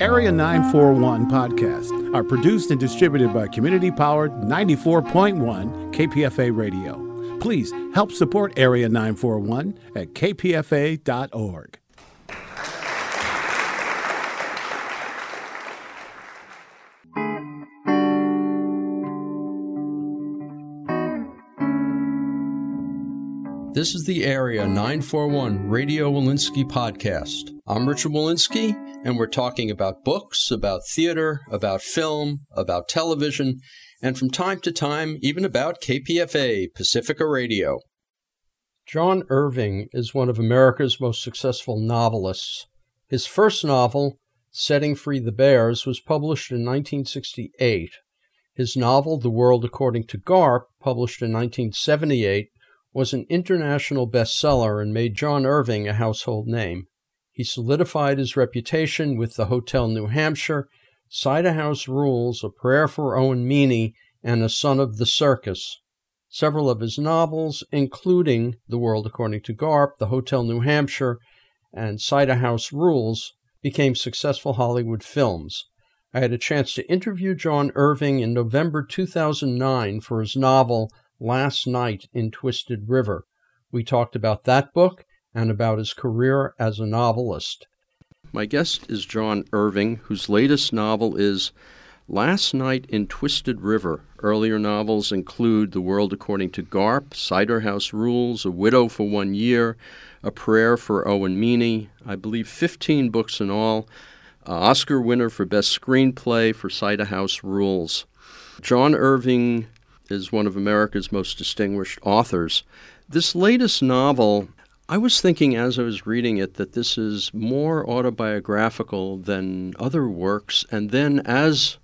Area 941 podcasts are produced and distributed by community powered 94.1 KPFA Radio. Please help support Area 941 at kpfa.org. This is the Area 941 Radio Wolinsky podcast. I'm Richard Wolinsky, and we're talking about books, about theater, about film, about television, and from time to time, even about KPFA, Pacifica Radio. John Irving is one of America's most successful novelists. His first novel, Setting Free the Bears, was published in 1968. His novel, The World According to Garp, published in 1978, was an international bestseller and made John Irving a household name. He solidified his reputation with the Hotel New Hampshire, Cider House Rules, A Prayer for Owen Meany, and A Son of the Circus. Several of his novels, including The World According to Garp, The Hotel New Hampshire, and Cider House Rules, became successful Hollywood films. I had a chance to interview John Irving in November 2009 for his novel last night in Twisted River. We talked about that book and about his career as a novelist. My guest is John Irving, whose latest novel is Last Night in Twisted River. Earlier novels include The World According to Garp, Cider House Rules, A Widow for One Year, A Prayer for Owen Meany, I believe 15 books in all. Uh, Oscar winner for Best Screenplay for Cider House Rules. John Irving is one of America's most distinguished authors. This latest novel, I was thinking as I was reading it that this is more autobiographical than other works. And then as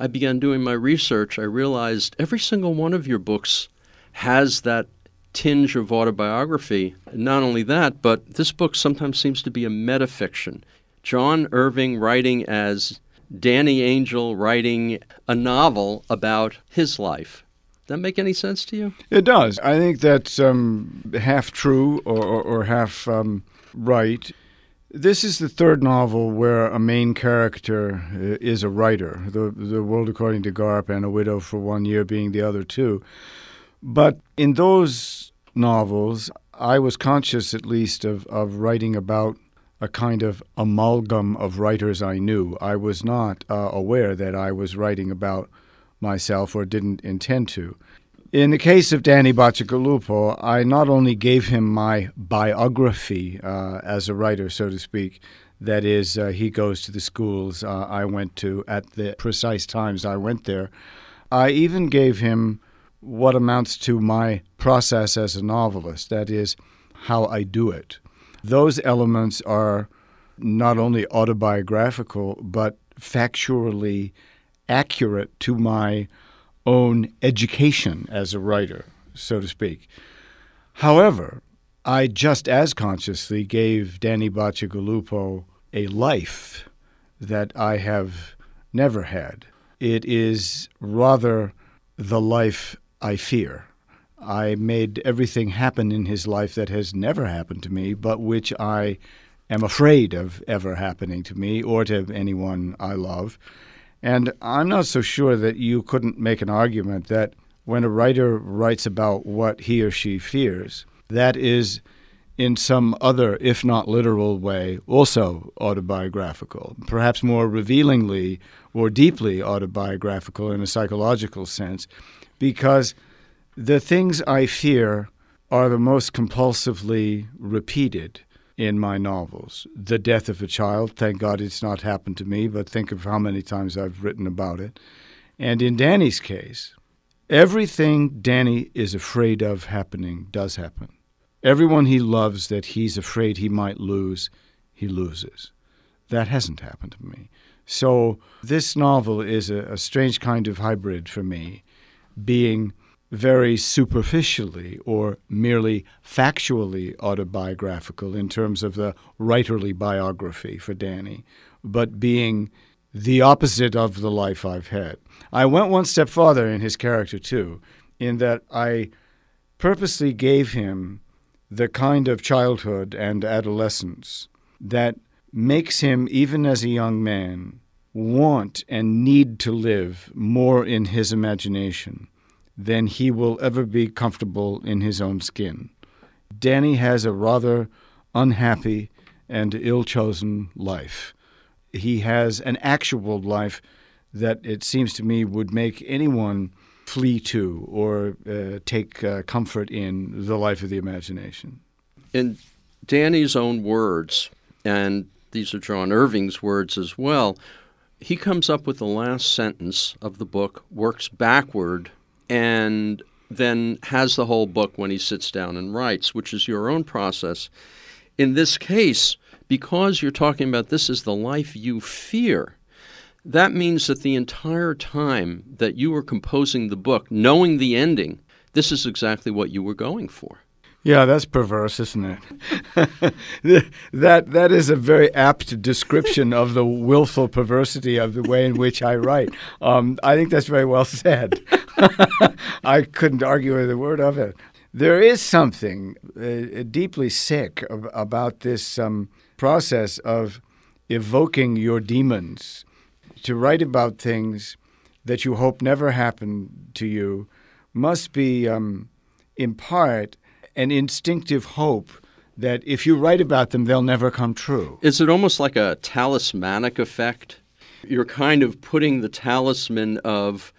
I began doing my research, I realized every single one of your books has that tinge of autobiography. Not only that, but this book sometimes seems to be a metafiction. John Irving writing as Danny Angel writing a novel about his life that make any sense to you? It does. I think that's um, half true or, or, or half um, right. This is the third novel where a main character uh, is a writer. The The World According to Garp and A Widow for One Year being the other two. But in those novels, I was conscious, at least, of, of writing about a kind of amalgam of writers I knew. I was not uh, aware that I was writing about myself or didn't intend to. In the case of Danny Bacigalupo, I not only gave him my biography uh, as a writer, so to speak, that is, uh, he goes to the schools uh, I went to at the precise times I went there. I even gave him what amounts to my process as a novelist, that is, how I do it. Those elements are not only autobiographical, but factually accurate to my own education as a writer, so to speak. However, I just as consciously gave Danny Bacigalupo a life that I have never had. It is rather the life I fear. I made everything happen in his life that has never happened to me, but which I am afraid of ever happening to me or to anyone I love. And I'm not so sure that you couldn't make an argument that when a writer writes about what he or she fears, that is in some other, if not literal way, also autobiographical, perhaps more revealingly or deeply autobiographical in a psychological sense, because the things I fear are the most compulsively repeated in my novels. The death of a child, thank God it's not happened to me, but think of how many times I've written about it. And in Danny's case, everything Danny is afraid of happening does happen. Everyone he loves that he's afraid he might lose, he loses. That hasn't happened to me. So this novel is a, a strange kind of hybrid for me, being very superficially or merely factually autobiographical in terms of the writerly biography for Danny, but being the opposite of the life I've had. I went one step farther in his character, too, in that I purposely gave him the kind of childhood and adolescence that makes him, even as a young man, want and need to live more in his imagination than he will ever be comfortable in his own skin. Danny has a rather unhappy and ill chosen life. He has an actual life that it seems to me would make anyone flee to or uh, take uh, comfort in the life of the imagination. In Danny's own words, and these are John Irving's words as well, he comes up with the last sentence of the book, works backward, and then has the whole book when he sits down and writes, which is your own process. In this case, because you're talking about this is the life you fear, that means that the entire time that you were composing the book, knowing the ending, this is exactly what you were going for. Yeah, that's perverse, isn't it? that that is a very apt description of the willful perversity of the way in which I write. Um, I think that's very well said. I couldn't argue with a word of it. There is something uh, deeply sick of, about this um, process of evoking your demons to write about things that you hope never happen to you must be, um, in part, an instinctive hope that if you write about them, they'll never come true. Is it almost like a talismanic effect? You're kind of putting the talisman of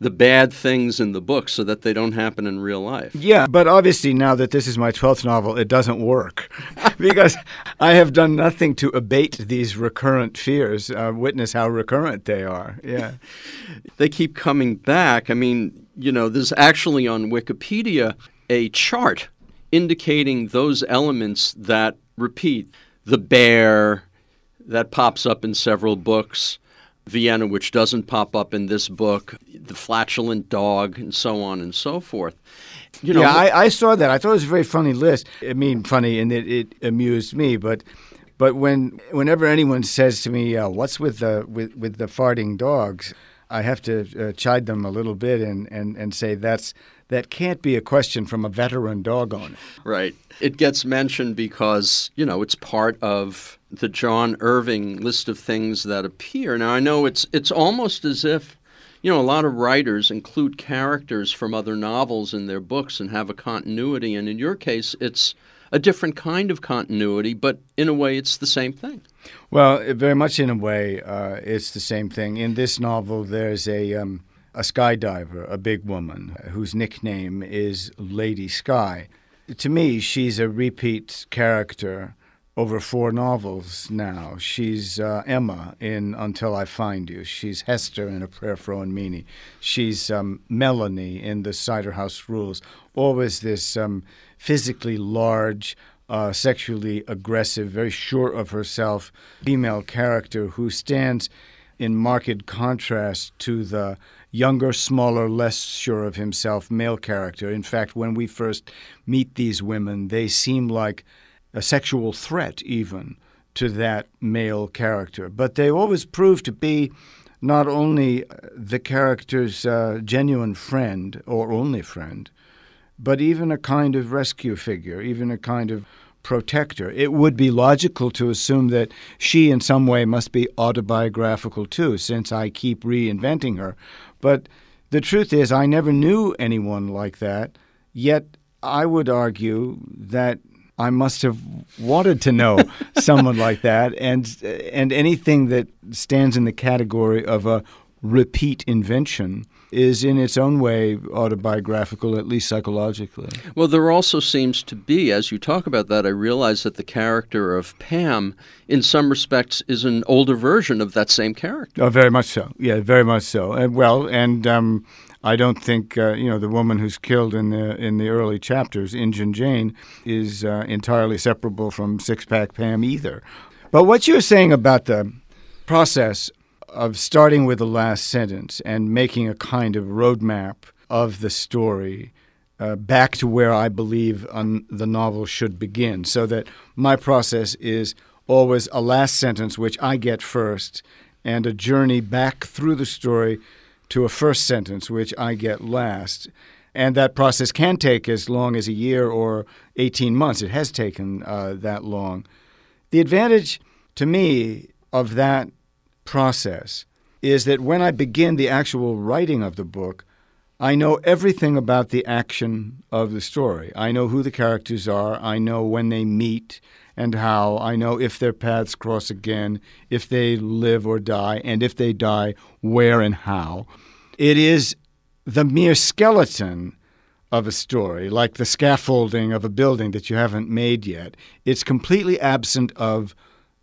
the bad things in the book so that they don't happen in real life. Yeah, but obviously now that this is my 12th novel, it doesn't work because I have done nothing to abate these recurrent fears. Uh, witness how recurrent they are. Yeah. they keep coming back. I mean, you know, there's actually on Wikipedia a chart indicating those elements that repeat. The bear that pops up in several books Vienna, which doesn't pop up in this book, the flatulent dog, and so on and so forth. You know, yeah, I, I saw that. I thought it was a very funny list. I mean, funny, and it, it amused me. But but when whenever anyone says to me, uh, "What's with the with, with the farting dogs?" I have to uh, chide them a little bit and, and, and say that's that can't be a question from a veteran dog owner. Right. It gets mentioned because, you know, it's part of the John Irving list of things that appear. Now I know it's it's almost as if you know, a lot of writers include characters from other novels in their books and have a continuity, and in your case, it's a different kind of continuity, but in a way, it's the same thing. Well, very much in a way, uh, it's the same thing. In this novel, there's a um, a skydiver, a big woman, whose nickname is Lady Sky. To me, she's a repeat character over four novels now. She's uh, Emma in Until I Find You. She's Hester in A Prayer for Owen Meany. She's um, Melanie in The Cider House Rules. Always this um, physically large, uh, sexually aggressive, very sure of herself female character who stands in marked contrast to the younger, smaller, less sure of himself male character. In fact, when we first meet these women, they seem like a sexual threat, even to that male character. But they always prove to be not only the character's uh, genuine friend or only friend, but even a kind of rescue figure, even a kind of protector. It would be logical to assume that she, in some way, must be autobiographical too, since I keep reinventing her. But the truth is, I never knew anyone like that, yet I would argue that I must have wanted to know someone like that, and and anything that stands in the category of a repeat invention is in its own way autobiographical, at least psychologically. Well, there also seems to be, as you talk about that, I realize that the character of Pam, in some respects, is an older version of that same character. Oh, very much so. Yeah, very much so. And well, and um, I don't think uh, you know the woman who's killed in the in the early chapters, Injun Jane, is uh, entirely separable from Six Pack Pam either. But what you're saying about the process of starting with the last sentence and making a kind of roadmap of the story uh, back to where I believe the novel should begin, so that my process is always a last sentence which I get first, and a journey back through the story to a first sentence, which I get last. And that process can take as long as a year or 18 months. It has taken uh, that long. The advantage to me of that process is that when I begin the actual writing of the book, I know everything about the action of the story. I know who the characters are. I know when they meet and how. I know if their paths cross again, if they live or die, and if they die, where and how. It is the mere skeleton of a story, like the scaffolding of a building that you haven't made yet. It's completely absent of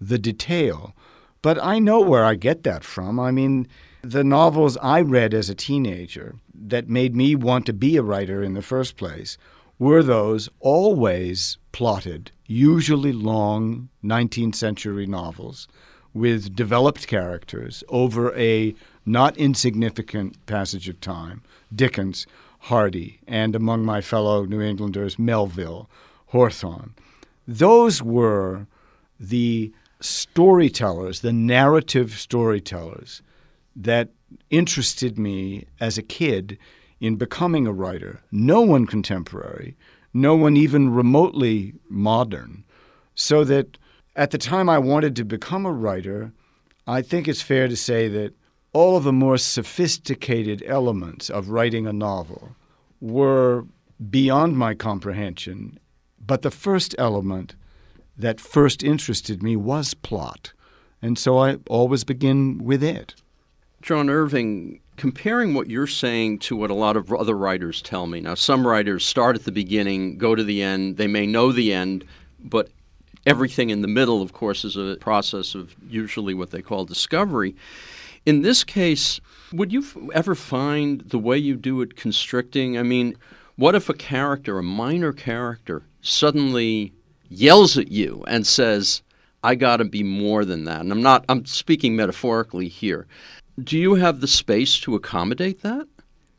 the detail. But I know where I get that from. I mean, the novels I read as a teenager that made me want to be a writer in the first place were those always plotted, usually long 19th century novels with developed characters over a not insignificant passage of time. Dickens, Hardy, and among my fellow New Englanders, Melville, Hawthorne. Those were the storytellers, the narrative storytellers that interested me as a kid in becoming a writer. No one contemporary, no one even remotely modern. So that at the time I wanted to become a writer, I think it's fair to say that all of the more sophisticated elements of writing a novel were beyond my comprehension. But the first element that first interested me was plot. And so I always begin with it. John Irving, comparing what you're saying to what a lot of other writers tell me. Now, some writers start at the beginning, go to the end. They may know the end, but everything in the middle, of course, is a process of usually what they call discovery. In this case, would you ever find the way you do it constricting? I mean, what if a character, a minor character, suddenly yells at you and says, I got to be more than that? And I'm not, I'm speaking metaphorically here. Do you have the space to accommodate that?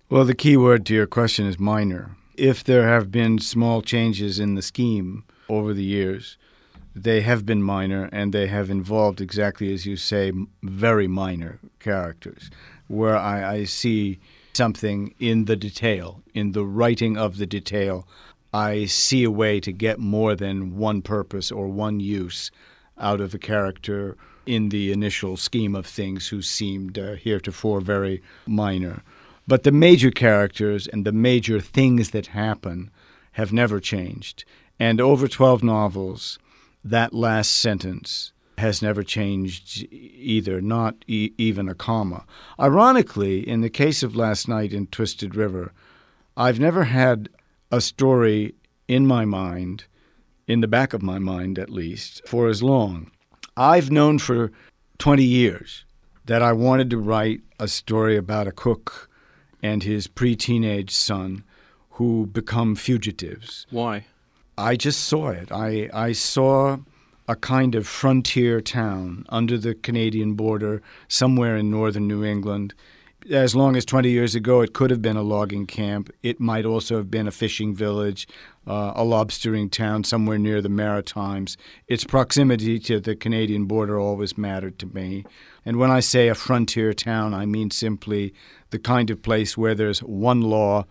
Well, the key word to your question is minor. If there have been small changes in the scheme over the years, they have been minor and they have involved, exactly as you say, very minor characters, where I, I see something in the detail, in the writing of the detail. I see a way to get more than one purpose or one use out of a character in the initial scheme of things who seemed uh, heretofore very minor. But the major characters and the major things that happen have never changed. And over 12 novels, that last sentence has never changed either, not e- even a comma. Ironically, in the case of last night in Twisted River, I've never had a story in my mind, in the back of my mind at least, for as long. I've known for 20 years that I wanted to write a story about a cook and his pre teenage son who become fugitives. Why? I just saw it. I, I saw a kind of frontier town under the Canadian border, somewhere in northern New England, as long as 20 years ago, it could have been a logging camp. It might also have been a fishing village, uh, a lobstering town somewhere near the Maritimes. Its proximity to the Canadian border always mattered to me. And when I say a frontier town, I mean simply the kind of place where there's one law,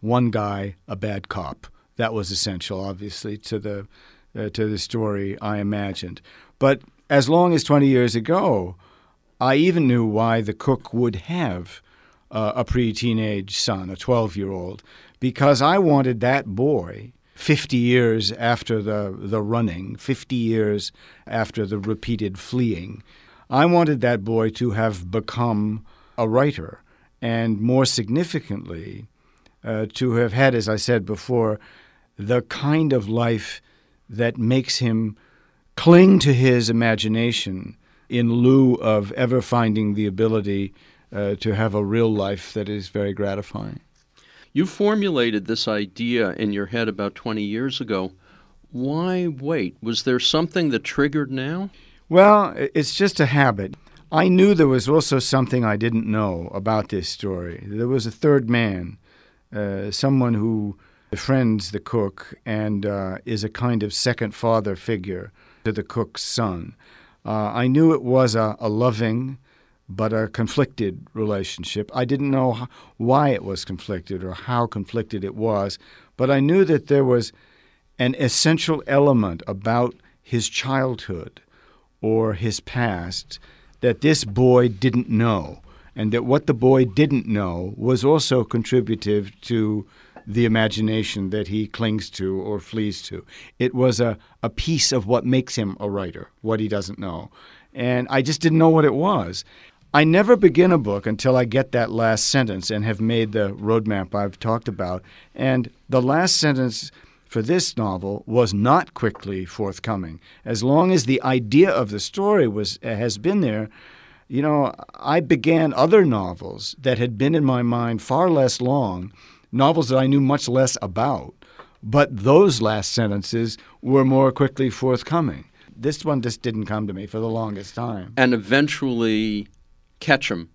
one guy, a bad cop. That was essential, obviously, to the uh, to the story I imagined. But as long as 20 years ago, I even knew why the cook would have uh, a pre teenage son, a 12 year old, because I wanted that boy. 50 years after the, the running, 50 years after the repeated fleeing, I wanted that boy to have become a writer, and more significantly, uh, to have had, as I said before, the kind of life that makes him cling to his imagination in lieu of ever finding the ability uh, to have a real life that is very gratifying. You formulated this idea in your head about 20 years ago. Why wait? Was there something that triggered now? Well, it's just a habit. I knew there was also something I didn't know about this story. There was a third man, uh, someone who befriends the cook and uh, is a kind of second father figure to the cook's son. Uh, I knew it was a, a, loving but a conflicted relationship. I didn't know why it was conflicted or how conflicted it was, but I knew that there was an essential element about his childhood or his past that this boy didn't know, and that what the boy didn't know was also contributive to the imagination that he clings to or flees to. It was a, a piece of what makes him a writer, what he doesn't know. And I just didn't know what it was. I never begin a book until I get that last sentence and have made the roadmap I've talked about. And the last sentence for this novel was not quickly forthcoming. As long as the idea of the story was has been there, you know, I began other novels that had been in my mind far less long, novels that I knew much less about, but those last sentences were more quickly forthcoming. This one just didn't come to me for the longest time. And eventually Ketchum,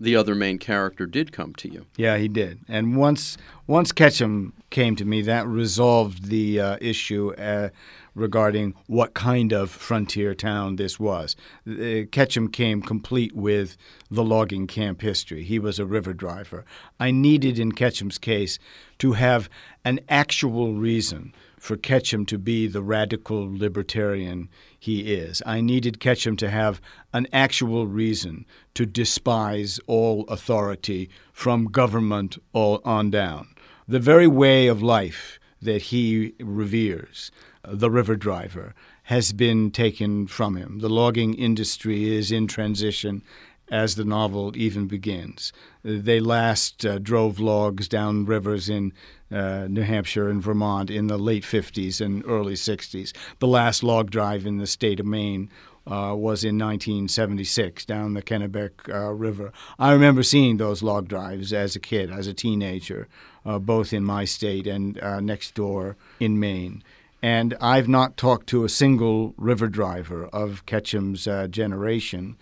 the other main character, did come to you. Yeah, he did. And once once Ketchum came to me, that resolved the uh, issue uh, regarding what kind of frontier town this was. Uh, Ketchum came complete with the logging camp history. He was a river driver. I needed, in Ketchum's case, to have an actual reason for Ketchum to be the radical libertarian he is. I needed Ketchum to have an actual reason to despise all authority from government all on down. The very way of life that he reveres, the river driver, has been taken from him. The logging industry is in transition as the novel even begins. They last uh, drove logs down rivers in uh, New Hampshire and Vermont in the late 50s and early 60s. The last log drive in the state of Maine uh, was in 1976 down the Kennebec uh, River. I remember seeing those log drives as a kid, as a teenager, uh, both in my state and uh, next door in Maine. And I've not talked to a single river driver of Ketchum's uh, generation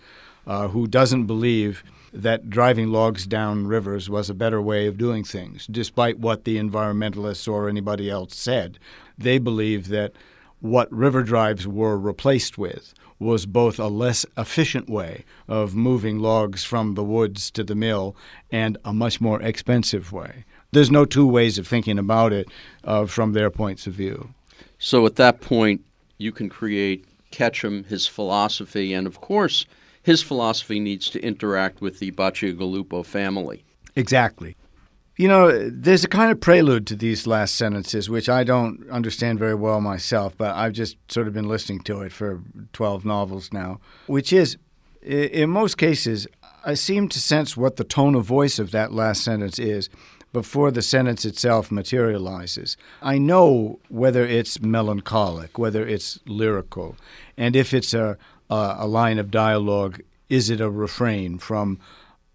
who doesn't believe that driving logs down rivers was a better way of doing things, despite what the environmentalists or anybody else said. They believe that what river drives were replaced with was both a less efficient way of moving logs from the woods to the mill and a much more expensive way. There's no two ways of thinking about it uh, from their points of view. So at that point, you can create Ketchum, his philosophy, and of course, his philosophy needs to interact with the Bacigalupo family. Exactly. You know, there's a kind of prelude to these last sentences, which I don't understand very well myself, but I've just sort of been listening to it for 12 novels now, which is, in most cases, I seem to sense what the tone of voice of that last sentence is before the sentence itself materializes. I know whether it's melancholic, whether it's lyrical, and if it's a, uh, a line of dialogue? Is it a refrain from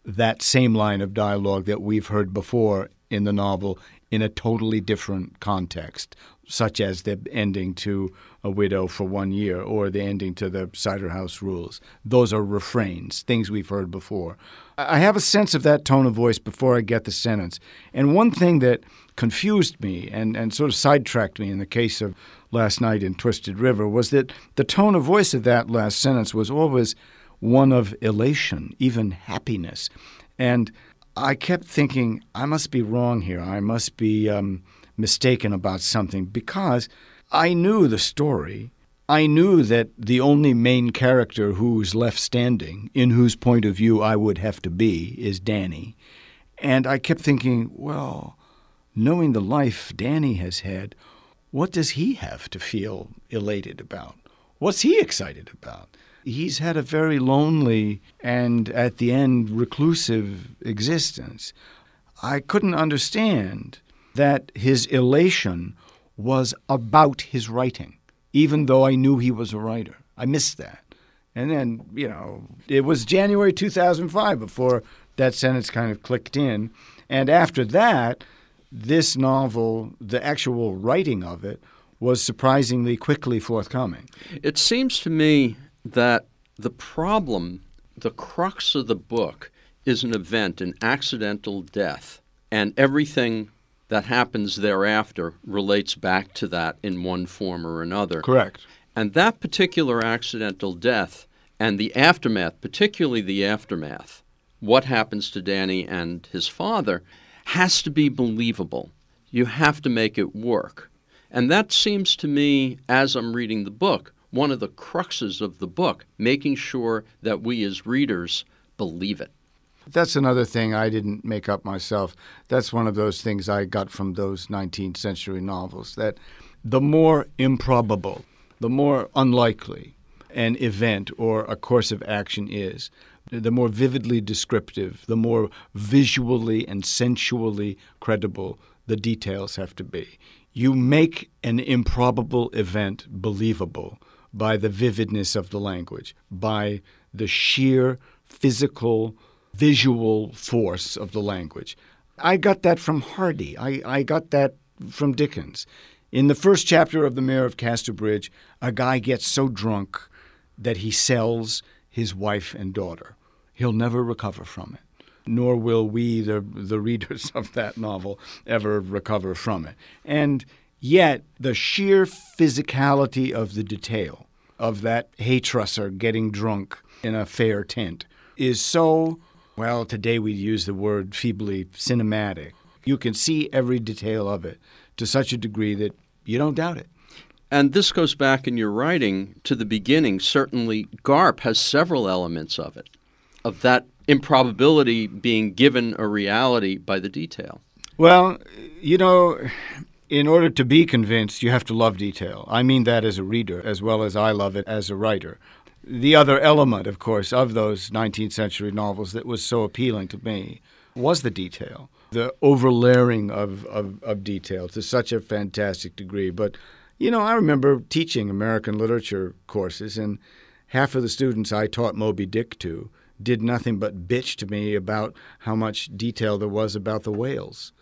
that same line of dialogue that we've heard before in the novel in a totally different context, such as the ending to A Widow for One Year or the ending to the Cider House Rules? Those are refrains, things we've heard before. I have a sense of that tone of voice before I get the sentence. And one thing that confused me and, and sort of sidetracked me in the case of last night in Twisted River was that the tone of voice of that last sentence was always one of elation, even happiness. And I kept thinking, I must be wrong here. I must be um, mistaken about something because I knew the story. I knew that the only main character who's left standing, in whose point of view I would have to be, is Danny. And I kept thinking, well, knowing the life Danny has had, what does he have to feel elated about? What's he excited about? He's had a very lonely and, at the end, reclusive existence. I couldn't understand that his elation was about his writing, even though I knew he was a writer. I missed that. And then, you know, it was January 2005 before that sentence kind of clicked in. And after that, this novel, the actual writing of it, was surprisingly quickly forthcoming. It seems to me that the problem, the crux of the book, is an event, an accidental death, and everything that happens thereafter relates back to that in one form or another. Correct. And that particular accidental death and the aftermath, particularly the aftermath, what happens to Danny and his father, has to be believable. You have to make it work. And that seems to me, as I'm reading the book, one of the cruxes of the book, making sure that we as readers believe it. That's another thing I didn't make up myself. That's one of those things I got from those 19th century novels that the more improbable, the more unlikely an event or a course of action is, the more vividly descriptive, the more visually and sensually credible the details have to be. You make an improbable event believable by the vividness of the language, by the sheer physical, visual force of the language. I got that from Hardy. I, I got that from Dickens. In the first chapter of The Mayor of Casterbridge, a guy gets so drunk that he sells his wife and daughter. He'll never recover from it, nor will we, the, the readers of that novel, ever recover from it. And yet, the sheer physicality of the detail of that hay-trusser getting drunk in a fair tent is so, well, today we use the word feebly cinematic. You can see every detail of it to such a degree that you don't doubt it. And this goes back in your writing to the beginning. Certainly, Garp has several elements of it, of that improbability being given a reality by the detail. Well, you know, in order to be convinced, you have to love detail. I mean that as a reader as well as I love it as a writer. The other element, of course, of those 19th century novels that was so appealing to me was the detail, the overlaying of, of, of detail to such a fantastic degree. But, you know, I remember teaching American literature courses, and half of the students I taught Moby Dick to did nothing but bitch to me about how much detail there was about the whales.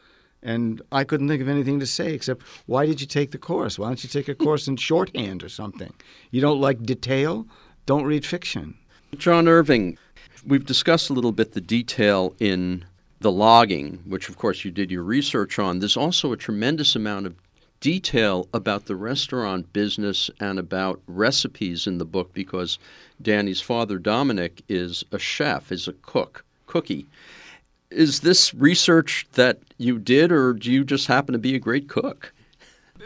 And I couldn't think of anything to say except, why did you take the course? Why don't you take a course in shorthand or something? You don't like detail? Don't read fiction. John Irving, we've discussed a little bit the detail in the logging, which of course you did your research on. There's also a tremendous amount of detail about the restaurant business and about recipes in the book because Danny's father, Dominic, is a chef, is a cook, cookie. Is this research that you did, or do you just happen to be a great cook?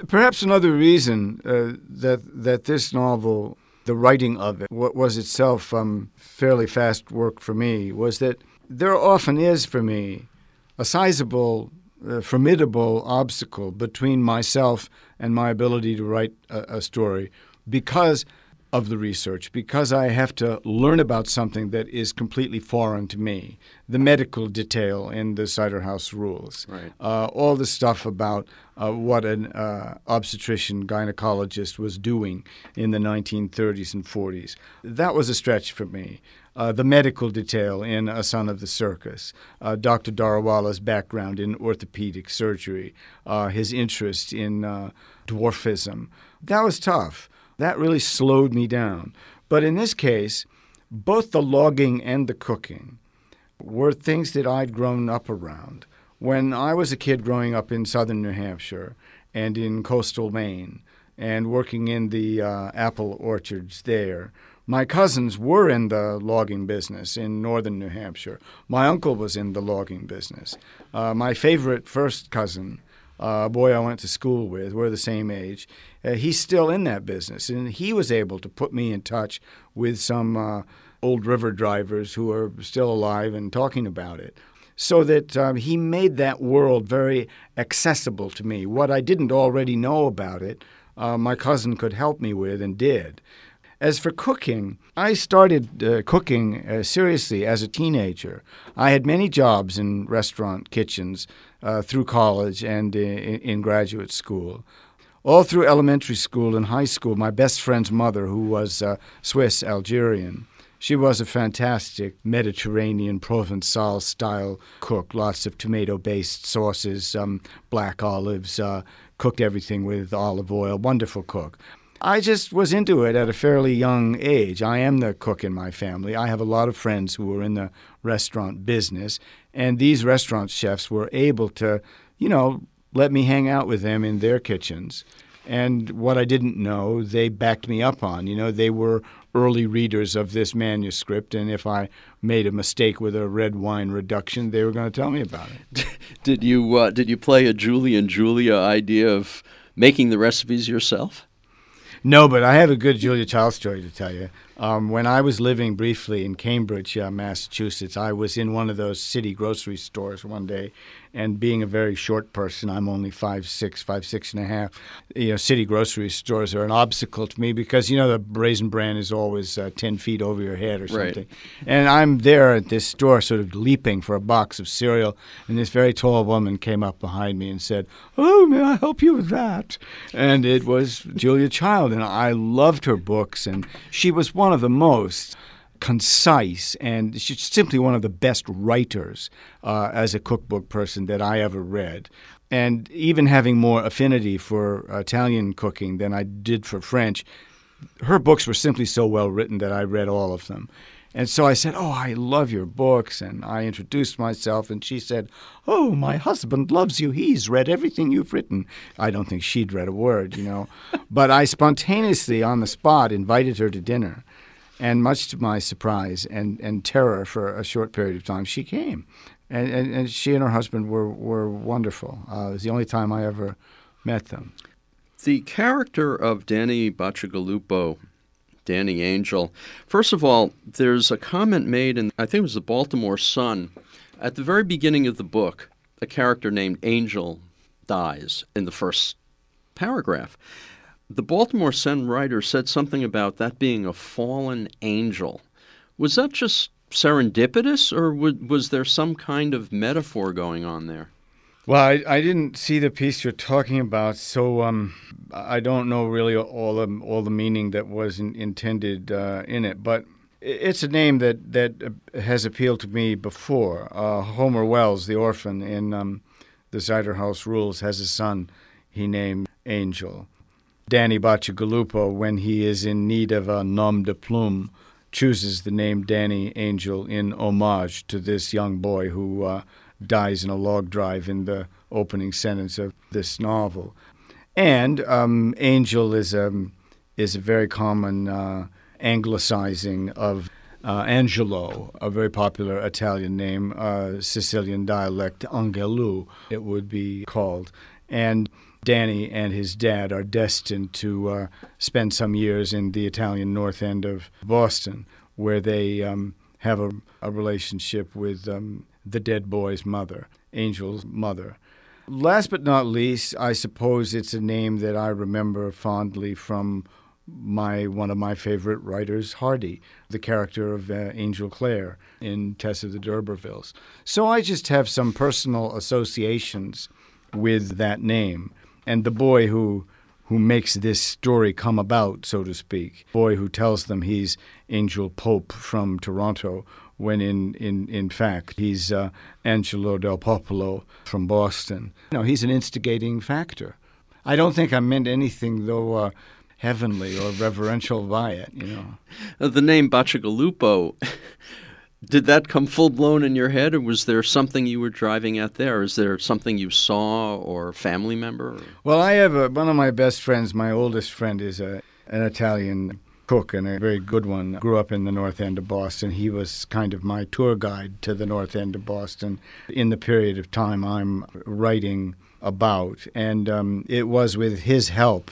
Perhaps another reason uh, that that this novel the writing of it, what was itself um, fairly fast work for me, was that there often is for me a sizable, uh, formidable obstacle between myself and my ability to write a, a story. Because of the research because I have to learn about something that is completely foreign to me. The medical detail in the Cider House rules, right. uh, all the stuff about uh, what an uh, obstetrician gynecologist was doing in the 1930s and 40s. That was a stretch for me. Uh, the medical detail in A Son of the Circus, uh, Dr. Daruwala's background in orthopedic surgery, uh, his interest in uh, dwarfism. That was tough. That really slowed me down. But in this case, both the logging and the cooking were things that I'd grown up around. When I was a kid growing up in southern New Hampshire and in coastal Maine and working in the uh, apple orchards there, my cousins were in the logging business in northern New Hampshire. My uncle was in the logging business. Uh, my favorite first cousin uh, boy I went to school with, we're the same age, uh, he's still in that business. And he was able to put me in touch with some uh, old river drivers who are still alive and talking about it. So that um, he made that world very accessible to me. What I didn't already know about it, uh, my cousin could help me with and did. As for cooking, I started uh, cooking uh, seriously as a teenager. I had many jobs in restaurant kitchens uh, through college and in, in, graduate school. All through elementary school and high school, my best friend's mother, who was uh, Swiss Algerian, she was a fantastic Mediterranean Provençal style cook. Lots of tomato based sauces, um, black olives, uh, cooked everything with olive oil. Wonderful cook. I just was into it at a fairly young age. I am the cook in my family. I have a lot of friends who are in the restaurant business, and these restaurant chefs were able to, you know, let me hang out with them in their kitchens. And what I didn't know, they backed me up on. You know, they were early readers of this manuscript, and if I made a mistake with a red wine reduction, they were going to tell me about it. did you uh, did you play a Julie and Julia idea of making the recipes yourself? No, but I have a good Julia Child story to tell you. Um, when I was living briefly in Cambridge, uh, Massachusetts, I was in one of those city grocery stores one day, and being a very short person, I'm only five six, five six and a half. You know, city grocery stores are an obstacle to me because you know the raisin bran is always uh, ten feet over your head or something. Right. And I'm there at this store, sort of leaping for a box of cereal, and this very tall woman came up behind me and said, "Oh, may I help you with that?" And it was Julia Child, and I loved her books, and she was one of the most concise, and she's simply one of the best writers uh, as a cookbook person that I ever read. And even having more affinity for Italian cooking than I did for French, her books were simply so well written that I read all of them. And so I said, Oh, I love your books. And I introduced myself, and she said, Oh, my husband loves you. He's read everything you've written. I don't think she'd read a word, you know. but I spontaneously, on the spot, invited her to dinner. And much to my surprise and, and terror for a short period of time, she came. And, and, and she and her husband were, were wonderful. Uh, it was the only time I ever met them. The character of Danny Bacigalupo, Danny Angel, first of all, there's a comment made in, I think it was the Baltimore Sun, at the very beginning of the book, a character named Angel dies in the first paragraph the Baltimore Sun writer said something about that being a fallen angel. Was that just serendipitous, or was there some kind of metaphor going on there? Well, I, I didn't see the piece you're talking about, so um, I don't know really all the all the meaning that was in, intended uh, in it. But it's a name that that has appealed to me before. Uh, Homer Wells, the orphan in um, the Cider House Rules, has a son he named Angel. Danny Bacigalupo, when he is in need of a nom de plume, chooses the name Danny Angel in homage to this young boy who uh, dies in a log drive in the opening sentence of this novel. And um, Angel is a, is a very common uh, anglicizing of uh, Angelo, a very popular Italian name, uh, Sicilian dialect, Angelu, it would be called. And Danny and his dad are destined to uh, spend some years in the Italian north end of Boston, where they um, have a, a, relationship with um, the dead boy's mother, Angel's mother. Last but not least, I suppose it's a name that I remember fondly from my one of my favorite writers, Hardy, the character of uh, Angel Clare in Tess of the D'Urbervilles. So I just have some personal associations with that name and the boy who who makes this story come about, so to speak. Boy who tells them he's Angel Pope from Toronto, when in, in, in fact he's uh, Angelo del Popolo from Boston. You know, he's an instigating factor. I don't think I meant anything, though, uh, heavenly or reverential by it, you know. The name Bacigalupo did that come full blown in your head, or was there something you were driving at there? Is there something you saw or family member? Well, I have a, one of my best friends. My oldest friend is a, an Italian cook and a very good one. Grew up in the north end of Boston. He was kind of my tour guide to the north end of Boston in the period of time I'm writing about, and um, it was with his help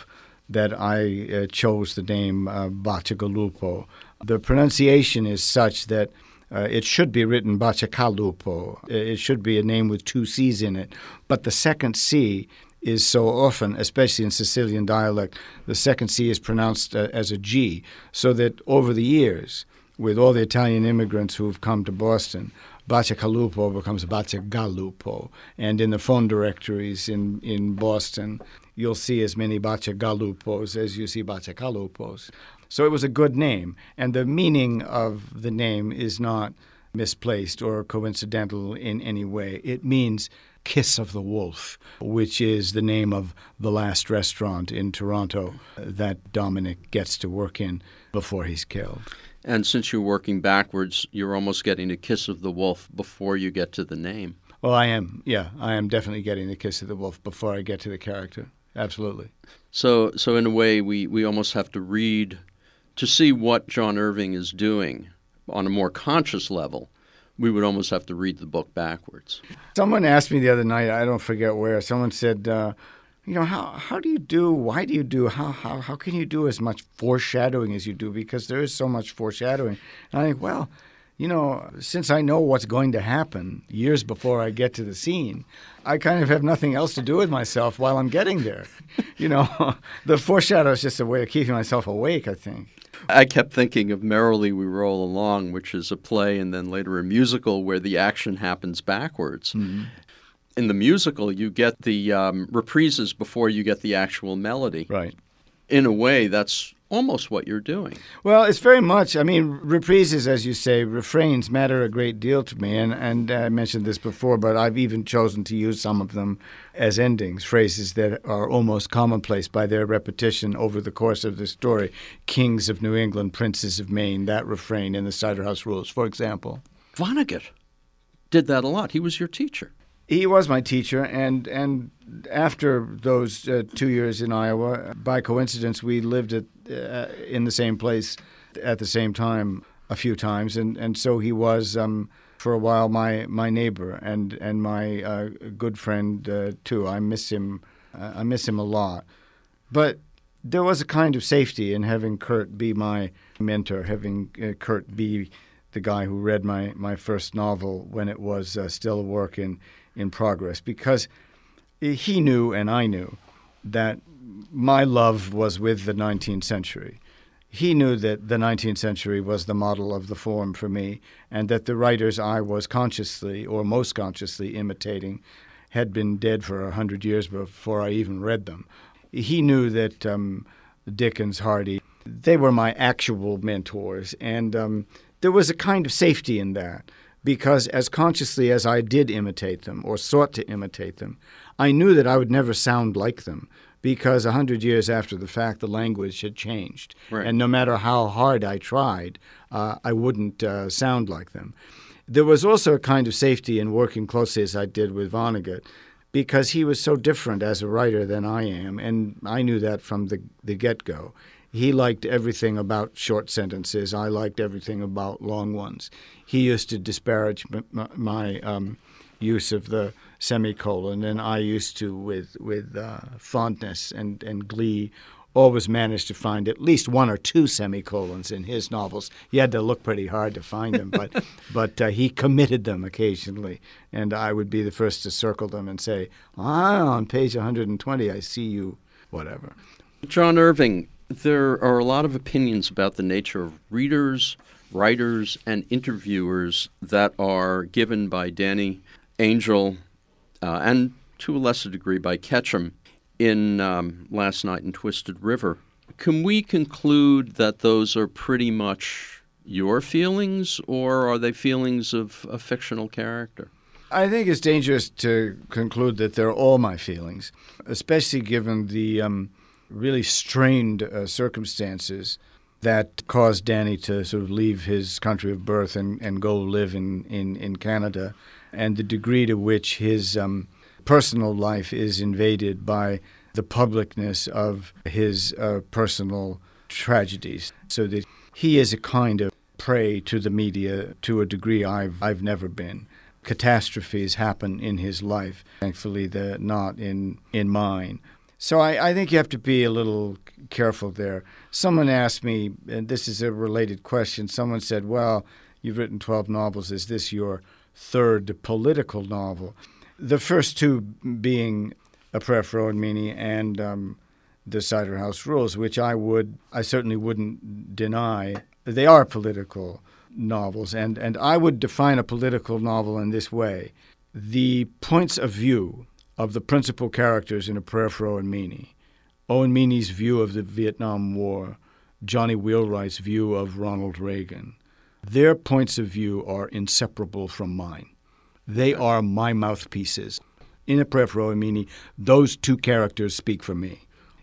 that I uh, chose the name uh, Bacigalupo. The pronunciation is such that uh, it should be written Bacigalupo. It should be a name with two C's in it. But the second C is so often, especially in Sicilian dialect, the second C is pronounced uh, as a G. So that over the years, with all the Italian immigrants who've come to Boston, Bacigalupo becomes Bacigalupo. And in the phone directories in, in Boston, you'll see as many Bacigalupos as you see Bacigalupos. So it was a good name. And the meaning of the name is not misplaced or coincidental in any way. It means Kiss of the Wolf, which is the name of the last restaurant in Toronto that Dominic gets to work in before he's killed. And since you're working backwards, you're almost getting a kiss of the wolf before you get to the name. Well, I am, yeah, I am definitely getting the kiss of the wolf before I get to the character. Absolutely. So, so in a way, we, we almost have to read to see what John Irving is doing on a more conscious level, we would almost have to read the book backwards. Someone asked me the other night, I don't forget where, someone said, uh, you know, how, how do you do, why do you do, how, how, how can you do as much foreshadowing as you do? Because there is so much foreshadowing. And I think, well, you know, since I know what's going to happen years before I get to the scene, I kind of have nothing else to do with myself while I'm getting there. you know, the foreshadow is just a way of keeping myself awake, I think. I kept thinking of Merrily We Roll Along, which is a play and then later a musical where the action happens backwards. Mm-hmm in the musical, you get the um, reprises before you get the actual melody. Right. In a way, that's almost what you're doing. Well, it's very much. I mean, reprises, as you say, refrains matter a great deal to me, and and I mentioned this before, but I've even chosen to use some of them as endings, phrases that are almost commonplace by their repetition over the course of the story. Kings of New England, princes of Maine. That refrain in the Cider House Rules, for example. Vonnegut did that a lot. He was your teacher. He was my teacher, and and after those uh, two years in Iowa, by coincidence, we lived at, uh, in the same place at the same time a few times, and, and so he was um, for a while my my neighbor and and my uh, good friend uh, too. I miss him. Uh, I miss him a lot, but there was a kind of safety in having Kurt be my mentor, having uh, Kurt be the guy who read my, my first novel when it was still a work in in progress because he knew and I knew that my love was with the 19th century. He knew that the 19th century was the model of the form for me, and that the writers I was consciously or most consciously imitating had been dead for a hundred years before I even read them. He knew that um, Dickens, Hardy, they were my actual mentors, and um, there was a kind of safety in that because as consciously as I did imitate them or sought to imitate them, I knew that I would never sound like them because a hundred years after the fact, the language had changed. Right. And no matter how hard I tried, uh, I wouldn't uh, sound like them. There was also a kind of safety in working closely as I did with Vonnegut because he was so different as a writer than I am, and I knew that from the, the get go. He liked everything about short sentences. I liked everything about long ones. He used to disparage my, my um, use of the semicolon, and I used to, with with uh, fondness and, and glee, always manage to find at least one or two semicolons in his novels. You had to look pretty hard to find them, but but uh, he committed them occasionally, and I would be the first to circle them and say, "Ah, on page 120, I see you." Whatever. John Irving, there are a lot of opinions about the nature of readers, writers, and interviewers that are given by Danny Angel uh, and to a lesser degree by Ketchum in um, Last Night in Twisted River. Can we conclude that those are pretty much your feelings, or are they feelings of a fictional character? I think it's dangerous to conclude that they're all my feelings, especially given the um, really strained uh, circumstances that caused Danny to sort of leave his country of birth and, and go live in, in, in Canada, and the degree to which his um, personal life is invaded by the publicness of his uh, personal tragedies, so that he is a kind of prey to the media to a degree I've, I've never been. Catastrophes happen in his life. Thankfully, they're not in, in mine. So I, I, think you have to be a little careful there. Someone asked me, and this is a related question. Someone said, "Well, you've written 12 novels. Is this your third political novel?" The first two being A Prayer for Owen and um, The Cider House Rules, which I would, I certainly wouldn't deny. They are political novels, and, and I would define a political novel in this way: the points of view of the principal characters in A Prayer for Owen Meany. Owen Meany's view of the Vietnam War, Johnny Wheelwright's view of Ronald Reagan. Their points of view are inseparable from mine. They are my mouthpieces. In A Prayer for Owen Meany, those two characters speak for me.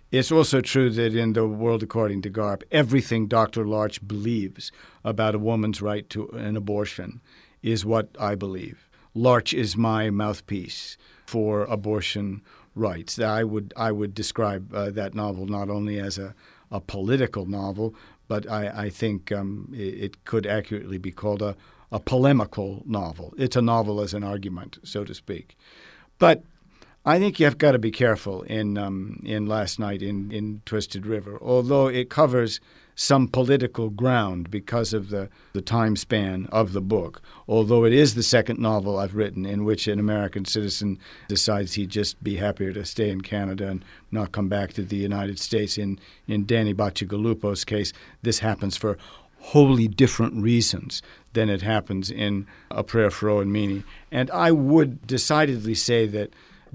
It's also true that in The World According to Garp, everything Dr. Larch believes about a woman's right to an abortion is what I believe. Larch is my mouthpiece for abortion rights. I would I would describe uh, that novel not only as a, a political novel, but I, I think um, it, it, could accurately be called a, a polemical novel. It's a novel as an argument, so to speak. But I think you've got to be careful in um, in Last Night in, in Twisted River, although it covers some political ground because of the, the time span of the book. Although it is the second novel I've written in which an American citizen decides he'd just be happier to stay in Canada and not come back to the United States. In, in Danny Bacigalupo's case, this happens for wholly different reasons than it happens in A Prayer for Owen Meany. And I would decidedly say that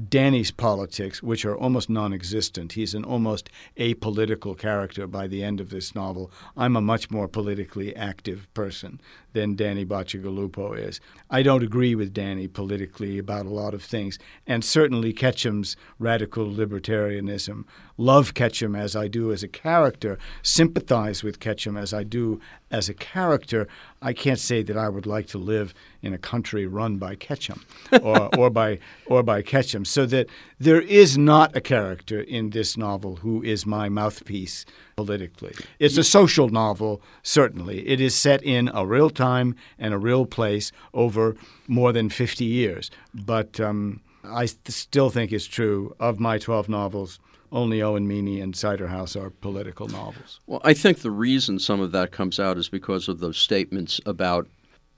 Danny's politics, which are almost non existent. He's an almost apolitical character by the end of this novel. I'm a much more politically active person than Danny Bacigalupo is. I don't agree with Danny politically about a lot of things, and certainly Ketchum's radical libertarianism. Love Ketchum as I do as a character, sympathize with Ketchum as I do as a character. I can't say that I would like to live in a country run by Ketchum or, or by or by Ketchum. So that there is not a character in this novel who is my mouthpiece politically. It's a social novel, certainly. It is set in a real time and a real place over more than 50 years. But um, I st- still think it's true of my 12 novels. Only Owen Meany and Cider House are political novels. Well, I think the reason some of that comes out is because of those statements about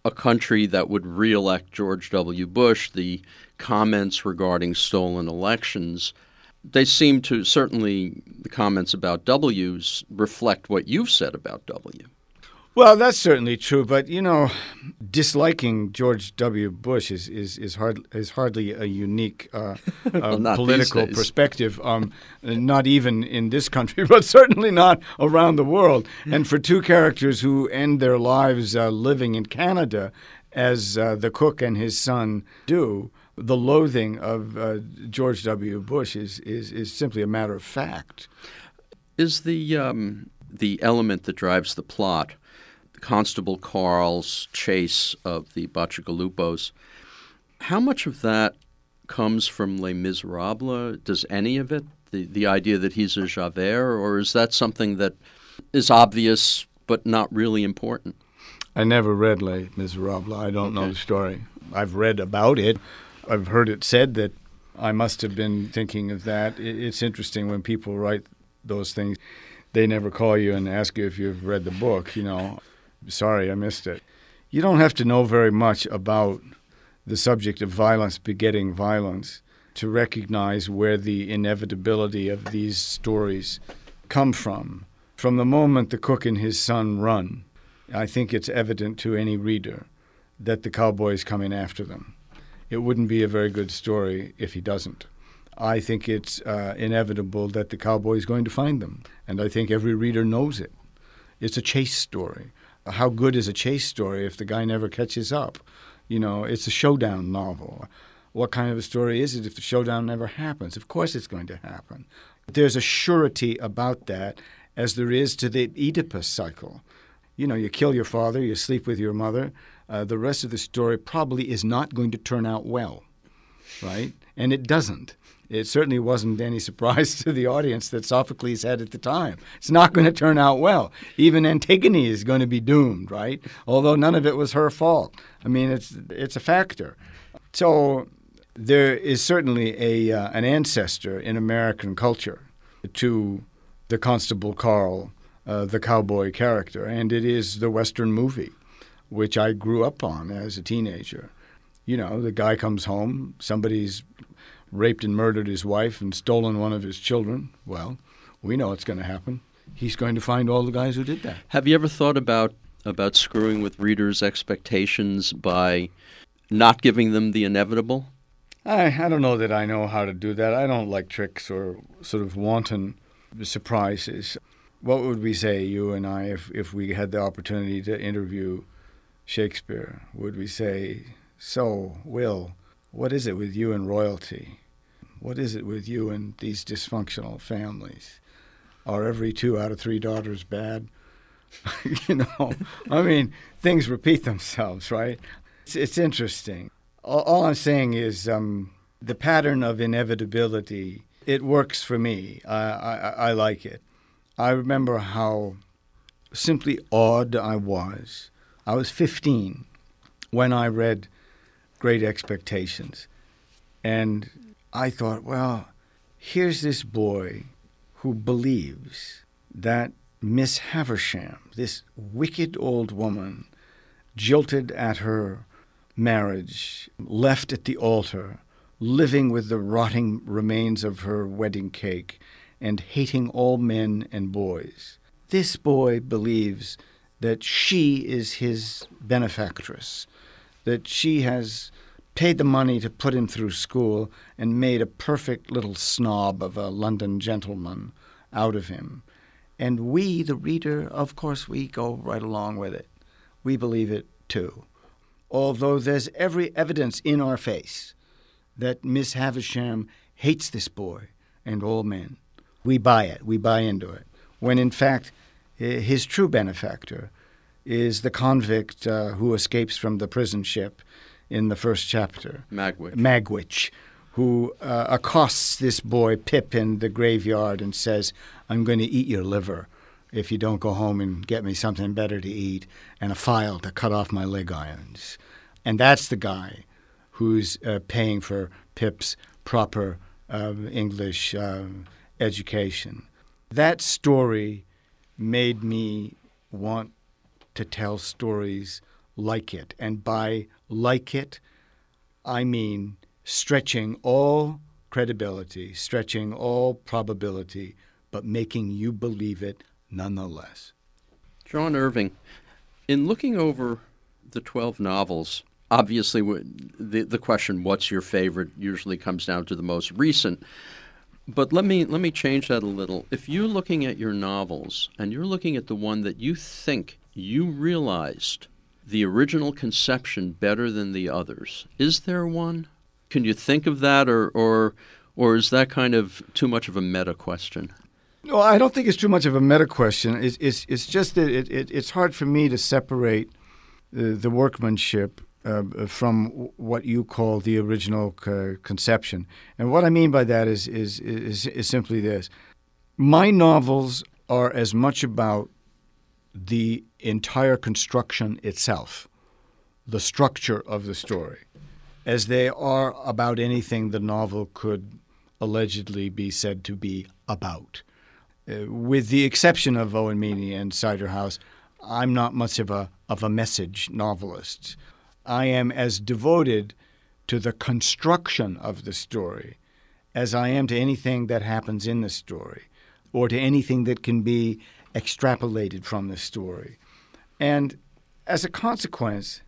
a country that would reelect George W. Bush, the comments regarding stolen elections they seem to certainly the comments about W's reflect what you've said about W. Well, that's certainly true, but you know, disliking George W. Bush is is is, hard, is hardly a unique uh, well, uh, political perspective. Um, not even in this country, but certainly not around the world. And for two characters who end their lives uh, living in Canada, as uh, the cook and his son do, the loathing of uh, George W. Bush is, is, is simply a matter of fact. Is the, um, the element that drives the plot Constable Carl's chase of the Bacigalupos, how much of that comes from Les Miserables? Does any of it, the, the idea that he's a Javert, or is that something that is obvious but not really important? I never read Les Miserables. I don't okay. know the story. I've read about it. I've heard it said that I must have been thinking of that. It's interesting when people write those things, they never call you and ask you if you've read the book. You know, sorry, I missed it. You don't have to know very much about the subject of violence begetting violence to recognize where the inevitability of these stories come from. From the moment the cook and his son run, I think it's evident to any reader that the cowboy is coming after them it wouldn't be a very good story if he doesn't. I think it's uh, inevitable that the cowboy is going to find them, and I think every reader knows it. It's a chase story. How good is a chase story if the guy never catches up? You know, it's a showdown novel. What kind of a story is it if the showdown never happens? Of course, it's going to happen. There's a surety about that, as there is to the Oedipus cycle. You know, you kill your father, you sleep with your mother, uh, the rest of the story probably is not going to turn out well, right? And it doesn't. It certainly wasn't any surprise to the audience that Sophocles had at the time. It's not going to turn out well. Even Antigone is going to be doomed, right? Although none of it was her fault. I mean, it's it's a factor. So there is certainly a uh, an ancestor in American culture to the Constable Carl, uh, the cowboy character, and it is the Western movie which I grew up on as a teenager. You know, the guy comes home, somebody's raped and murdered his wife and stolen one of his children. Well, we know what's going to happen. He's going to find all the guys who did that. Have you ever thought about about screwing with readers' expectations by not giving them the inevitable? I, I don't know that I know how to do that. I don't like tricks or sort of wanton surprises. What would we say, you and I, if, if we had the opportunity to interview Shakespeare, would we say, So, Will, what is it with you and royalty? What is it with you and these dysfunctional families? Are every two out of three daughters bad? you know, I mean, things repeat themselves, right? It's, it's interesting. All, all, I'm saying is um, the pattern of inevitability, it works for me. I, I, I like it. I remember how simply awed I was I was 15 when I read Great Expectations. And I thought, well, here's this boy who believes that Miss Havisham, this wicked old woman, jilted at her marriage, left at the altar, living with the rotting remains of her wedding cake, and hating all men and boys. This boy believes that she is his benefactress, that she has paid the money to put him through school and made a perfect little snob of a London gentleman out of him. And we, the reader, of course, we go right along with it. We believe it too. Although there's every evidence in our face that Miss Havisham hates this boy and all men. We buy it, we buy into it. When in fact, his true benefactor is the convict uh, who escapes from the prison ship in the first chapter. Magwitch. Magwitch, who uh, accosts this boy Pip in the graveyard and says, I'm going to eat your liver if you don't go home and get me something better to eat and a file to cut off my leg irons. And that's the guy who's uh, paying for Pip's proper uh, English uh, education. That story made me want to tell stories like it. And by like it, I mean stretching all credibility, stretching all probability, but making you believe it nonetheless. John Irving, in looking over the 12 novels, obviously the, the question, what's your favorite, usually comes down to the most recent. But let me let me change that a little. If you're looking at your novels and you're looking at the one that you think you realized the original conception better than the others. Is there one? Can you think of that, or or or is that kind of too much of a meta question? No, I don't think it's too much of a meta question. It's it's, it's just that it, it, it's hard for me to separate the, the workmanship uh, from what you call the original c- conception. And what I mean by that is, is is is simply this: my novels are as much about the entire construction itself, the structure of the story, as they are about anything the novel could allegedly be said to be about. Uh, with the exception of Owen Meany and Cider House, I'm not much of a of a message novelist. I am as devoted to the construction of the story as I am to anything that happens in the story or to anything that can be extrapolated from the story. And as a consequence,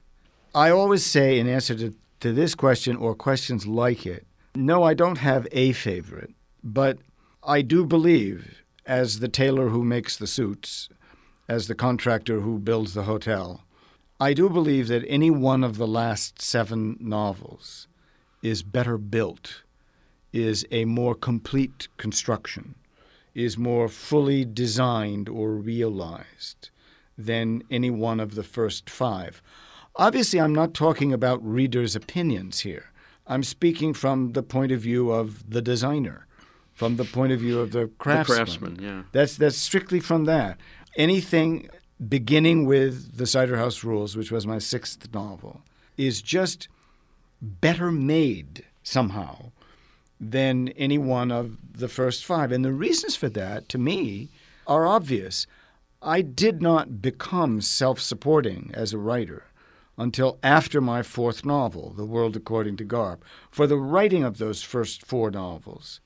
I always say, in answer to, to this question or questions like it, no, I don't have a favorite, but I do believe, as the tailor who makes the suits, as the contractor who builds the hotel, I do believe that any one of the last seven novels is better built, is a more complete construction, is more fully designed or realized than any one of the first five. Obviously, I'm not talking about readers' opinions here. I'm speaking from the point of view of the designer, from the point of view of the craftsman. The craftsman, yeah. That's that's strictly from that. Anything beginning with the Cider House Rules, which was my sixth novel, is just better made somehow than any one of the first five. And the reasons for that, to me, are obvious. I did not become self supporting as a writer until after my fourth novel, The World According to Garp. For the writing of those first four novels,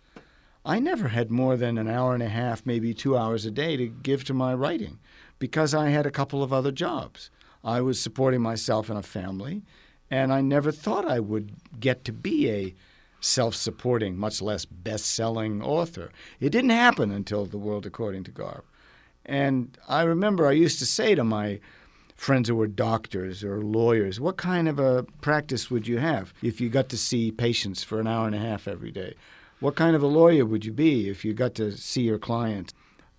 I never had more than an hour and a half, maybe two hours a day to give to my writing because I had a couple of other jobs. I was supporting myself and a family, and I never thought I would get to be a self supporting, much less best selling author. It didn't happen until The World According to Garp. And I remember I used to say to my friends who were doctors or lawyers, what kind of a practice would you have if you got to see patients for an hour and a half every day? What kind of a lawyer would you be if you got to see your clients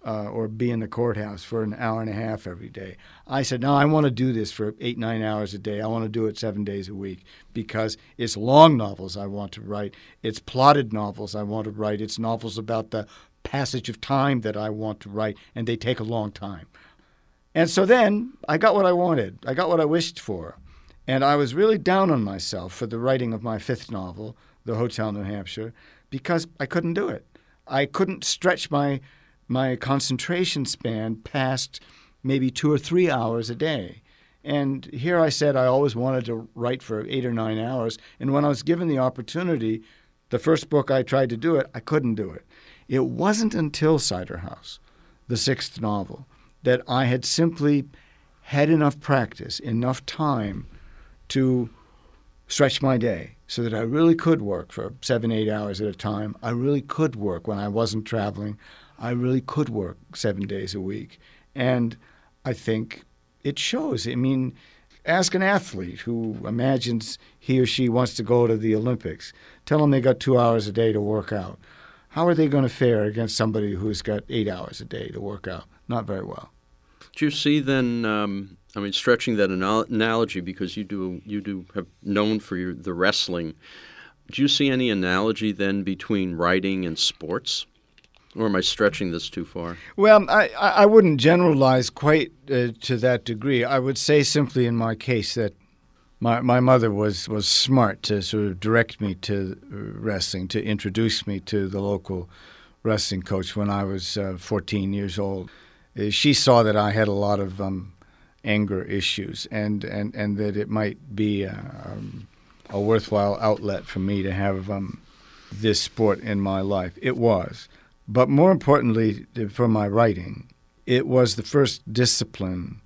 uh, or be in the courthouse for an hour and a half every day? I said, no, I want to do this for eight, nine hours a day. I want to do it seven days a week because it's long novels I want to write. It's plotted novels I want to write. It's novels about the passage of time that I want to write, and they take a long time. And so then I got what I wanted. I got what I wished for. And I was really down on myself for the writing of my fifth novel, the Hotel New Hampshire because I couldn't do it. I couldn't stretch my my concentration span past maybe two or three hours a day. And here I said I always wanted to write for eight or nine hours. And when I was given the opportunity, the first book I tried to do it, I couldn't do it. It wasn't until Cider House, the sixth novel, that I had simply had enough practice, enough time to stretch my day so that I really could work for seven, eight hours at a time. I really could work when I wasn't traveling. I really could work seven days a week. And I think it shows. I mean, ask an athlete who imagines he or she wants to go to the Olympics. Tell them they got two hours a day to work out. How are they going to fare against somebody who's got eight hours a day to work out? Not very well. Do you see then? Um, I mean, stretching that analogy because you do you do have known for your, the wrestling. Do you see any analogy then between writing and sports? Or am I stretching this too far? Well, I, I wouldn't generalize quite uh, to that degree. I would say simply in my case that my, my mother was, was smart to sort of direct me to wrestling, to introduce me to the local wrestling coach when I was uh, 14 years old. Uh, she saw that I had a lot of um, anger issues and, and, and that it might be a, uh, um, a worthwhile outlet for me to have um, this sport in my life. It was. But more importantly, for my writing, it was the first discipline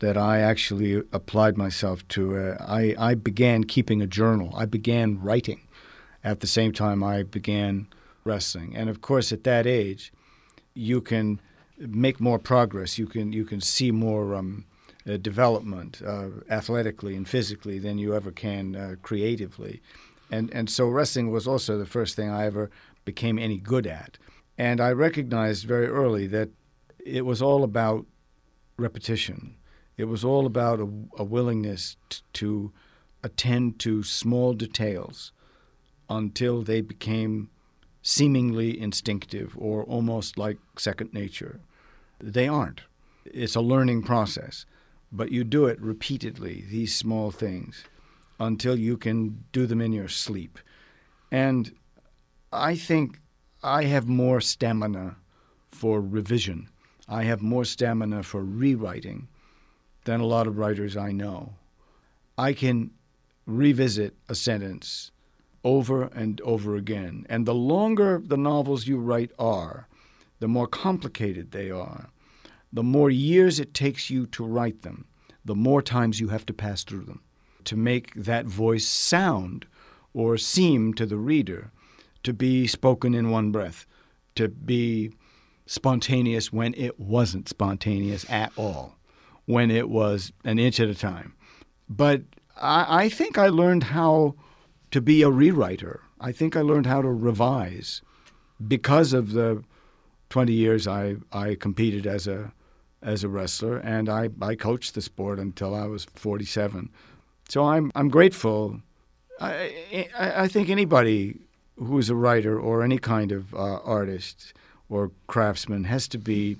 that I actually applied myself to. Uh, I, I began keeping a journal. I began writing at the same time I began wrestling. And of course, at that age, you can make more progress. You can you can see more um, uh, development uh, athletically and physically than you ever can uh, creatively. And and so wrestling was also the first thing I ever became any good at. And I recognized very early that it was all about repetition. It was all about a, a willingness t- to attend to small details until they became seemingly instinctive or almost like second nature. They aren't. It's a learning process, but you do it repeatedly, these small things, until you can do them in your sleep. And I think I have more stamina for revision. I have more stamina for rewriting than a lot of writers I know. I can revisit a sentence over and over again. And the longer the novels you write are, the more complicated they are, the more years it takes you to write them, the more times you have to pass through them to make that voice sound or seem to the reader to be spoken in one breath, to be spontaneous when it wasn't spontaneous at all, when it was an inch at a time. But I, I think I learned how to be a rewriter. I think I learned how to revise because of the 20 years I, I competed as a as a wrestler and I, I coached the sport until I was 47. So I'm I'm grateful. I, I, I think anybody who's a writer or any kind of uh, artist or craftsman has to be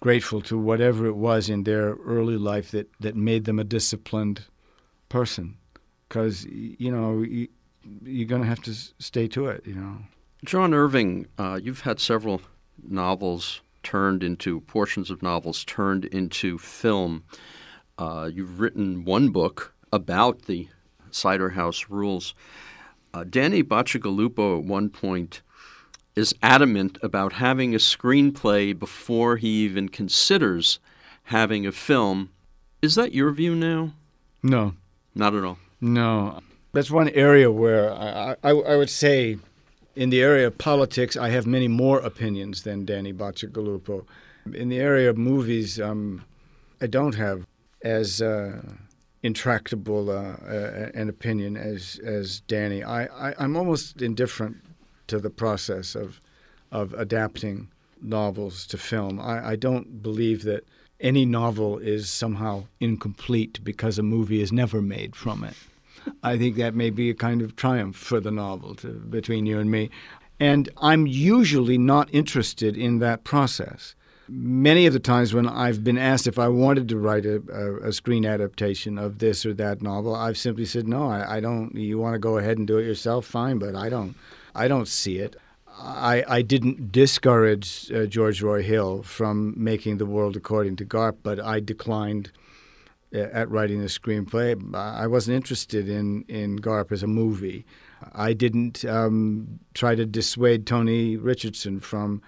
grateful to whatever it was in their early life that, that made them a disciplined person. Because, you know, you, you're going to have to stay to it, you know. John Irving, uh, you've had several novels turned into, portions of novels turned into film. Uh, you've written one book about the Cider House rules. Uh, Danny Bacigalupo at one point is adamant about having a screenplay before he even considers having a film. Is that your view now? No. Not at all. No. That's one area where I, I, I would say, in the area of politics, I have many more opinions than Danny Bacigalupo. In the area of movies, um, I don't have as. Uh, intractable uh, uh, an opinion as as Danny. I, I am almost indifferent to the process of of adapting novels to film. I, I don't believe that any novel is somehow incomplete because a movie is never made from it. I think that may be a kind of triumph for the novel to, between you and me. And I'm usually not interested in that process. many of the times when I've been asked if I wanted to write a, a, a screen adaptation of this or that novel, I've simply said no. I, I don't. You want to go ahead and do it yourself, fine, but I don't. I don't see it. I, I didn't discourage uh, George Roy Hill from making The World According to Garp, but I declined at writing the screenplay. I wasn't interested in, in Garp as a movie. I didn't um, try to dissuade Tony Richardson from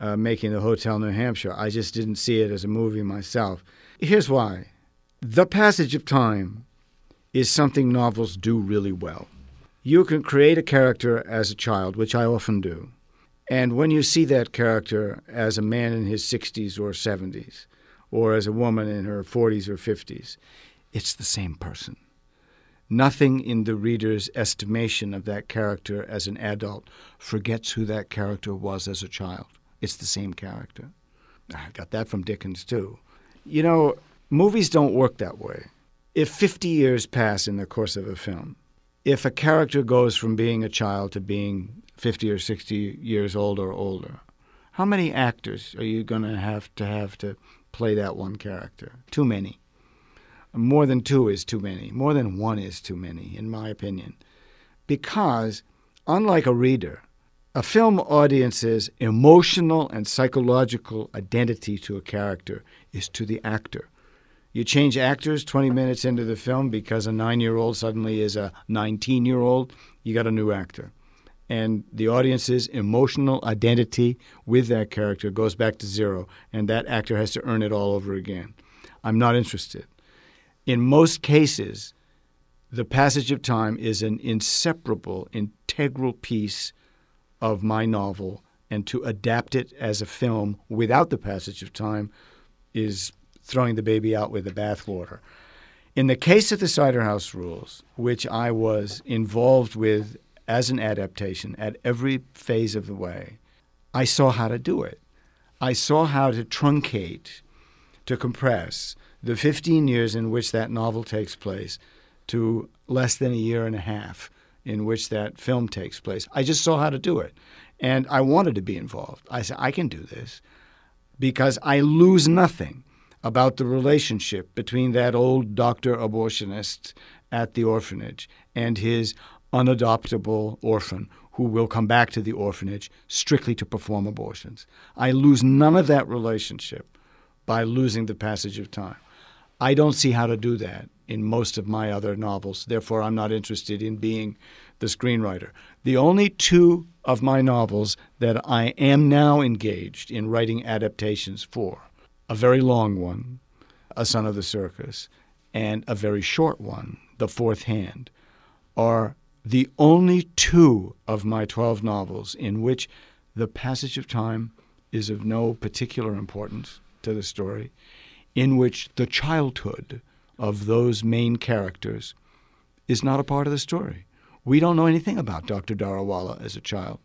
uh, making The Hotel New Hampshire. I just didn't see it as a movie myself. Here's why The passage of time is something novels do really well. You can create a character as a child, which I often do. And when you see that character as a man in his 60s or 70s, or as a woman in her 40s or 50s, it's the same person. Nothing in the reader's estimation of that character as an adult forgets who that character was as a child. It's the same character. I got that from Dickens, too. You know, movies don't work that way. If 50 years pass in the course of a film, if a character goes from being a child to being 50 or 60 years old or older, how many actors are you going to have to have to play that one character? Too many. More than two is too many. More than one is too many, in my opinion. Because, unlike a reader, a film audience's emotional and psychological identity to a character is to the actor. You change actors 20 minutes into the film because a nine year old suddenly is a 19 year old, you got a new actor. And the audience's emotional identity with that character goes back to zero, and that actor has to earn it all over again. I'm not interested. In most cases, the passage of time is an inseparable, integral piece of my novel, and to adapt it as a film without the passage of time is throwing the baby out with the bathwater. In the case of the Cider House Rules, which I was involved with as an adaptation at every phase of the way, I saw how to do it. I saw how to truncate, to compress the 15 years in which that novel takes place to less than a year and a half in which that film takes place. I just saw how to do it. And I wanted to be involved. I said, I can do this because I lose nothing about the relationship between that old doctor abortionist at the orphanage and his unadoptable orphan who will come back to the orphanage strictly to perform abortions. I lose none of that relationship by losing the passage of time. I don't see how to do that in most of my other novels. Therefore, I'm not interested in being the screenwriter. The only two of my novels that I am now engaged in writing adaptations for a very long one, A Son of the Circus, and a very short one, The Fourth Hand, are the only two of my 12 novels in which the passage of time is of no particular importance to the story, in which the childhood of those main characters is not a part of the story. We don't know anything about Dr. Daruwalla as a child.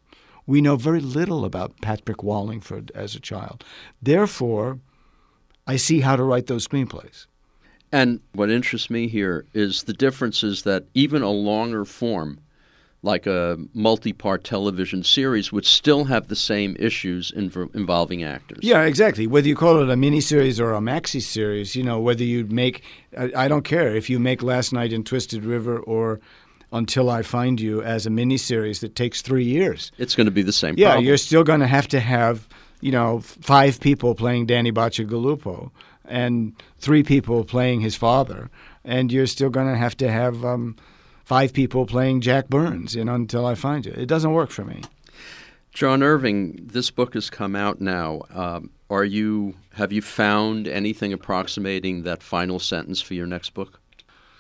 We know very little about Patrick Wallingford as a child. Therefore, I see how to write those screenplays. And what interests me here is the difference is that even a longer form, like a multi part television series, would still have the same issues inv- involving actors. Yeah, exactly. Whether you call it a miniseries or a maxi series, you know, whether you make, I, I don't care if you make Last Night in Twisted River or Until I Find You as a miniseries that takes three years. It's going to be the same problem. Yeah, problem. you're still going to have to have you know, five people playing Danny Bacigalupo and three people playing his father, and you're still going to have to have um, five people playing Jack Burns, know, until I find you. It doesn't work for me. John Irving, this book has come out now. Um, are you have you found anything approximating that final sentence for your next book?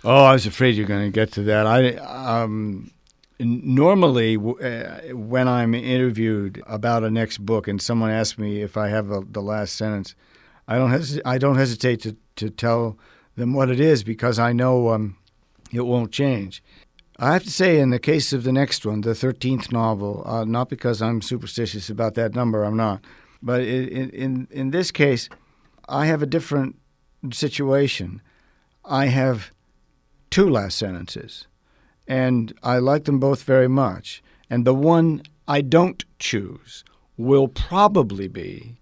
Oh, I was afraid you're going to get to that. I um, normally uh, when i'm interviewed about a next book and someone asks me if i have a, the last sentence i don't i don't hesitate to, to tell them what it is because i know um, it won't change i have to say in the case of the next one the 13th novel uh, not because i'm superstitious about that number i'm not but in, in, in this case i have a different situation i have two last sentences and I like them both very much. And the one I don't choose will probably be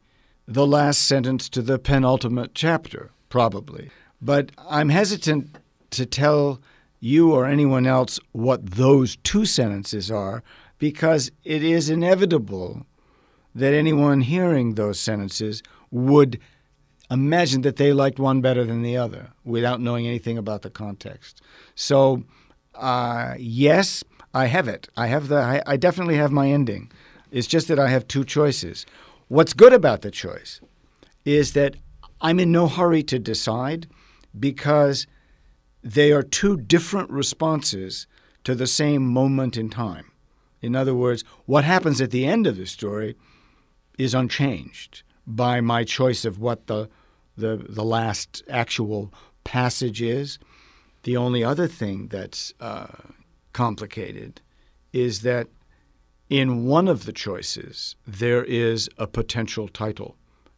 the last sentence to the penultimate chapter, probably. But I'm hesitant to tell you or anyone else what those two sentences are because it is inevitable that anyone hearing those sentences would imagine that they liked one better than the other without knowing anything about the context. So, uh, yes, I have it. I have the. I, I definitely have my ending. It's just that I have two choices. What's good about the choice is that I'm in no hurry to decide because they are two different responses to the same moment in time. In other words, what happens at the end of the story is unchanged by my choice of what the, the, the last actual passage is. The only other thing that's uh, complicated is that in one of the choices, there is a potential title,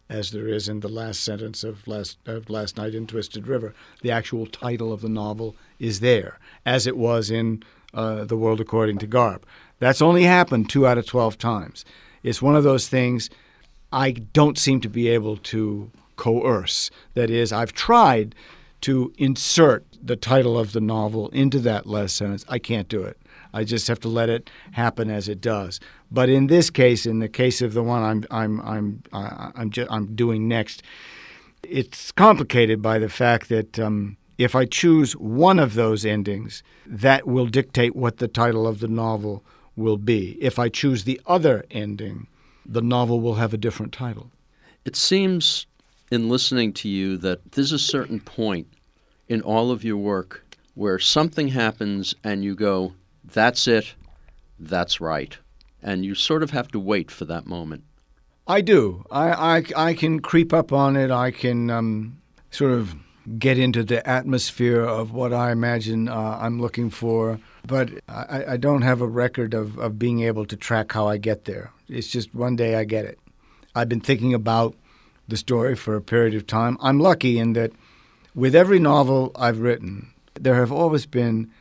as there is in the last sentence of last, of last Night in Twisted River. The actual title of the novel is there, as it was in uh, The World According to Garp. That's only happened two out of 12 times. It's one of those things I don't seem to be able to coerce. That is, I've tried to insert the title of the novel into that last sentence. I can't do it. I just have to let it happen as it does. But in this case, in the case of the one I'm I'm I'm I'm just, I'm doing next, it's complicated by the fact that um, if I choose one of those endings, that will dictate what the title of the novel will be. If I choose the other ending, the novel will have a different title. It seems in listening to you that there's a certain point in all of your work where something happens and you go, that's it, that's right. And you sort of have to wait for that moment. I do. I, I, I can creep up on it. I can um, sort of get into the atmosphere of what I imagine uh, I'm looking for. But I, I don't have a record of, of being able to track how I get there. It's just one day I get it. I've been thinking about the story for a period of time. I'm lucky in that with every novel I've written, there have always been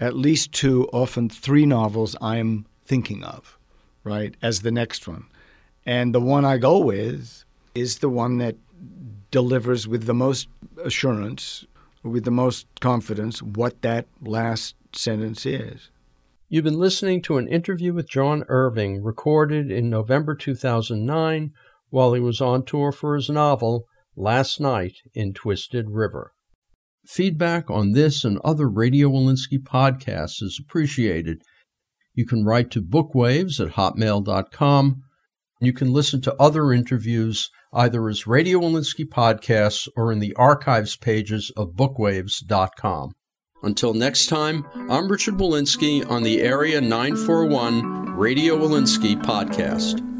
at least two, often three novels I'm thinking of, right, as the next one. And the one I go with is the one that delivers with the most assurance, with the most confidence, what that last sentence is. You've been listening to an interview with John Irving recorded in November 2009 while he was on tour for his novel Last Night in Twisted River. Feedback on this and other Radio Wolinsky podcasts is appreciated. You can write to bookwaves at hotmail.com. You can listen to other interviews either as Radio Wolinsky podcasts or in the archives pages of bookwaves.com. Until next time, I'm Richard Wolinsky on the Area 941 Radio Wolinsky podcast.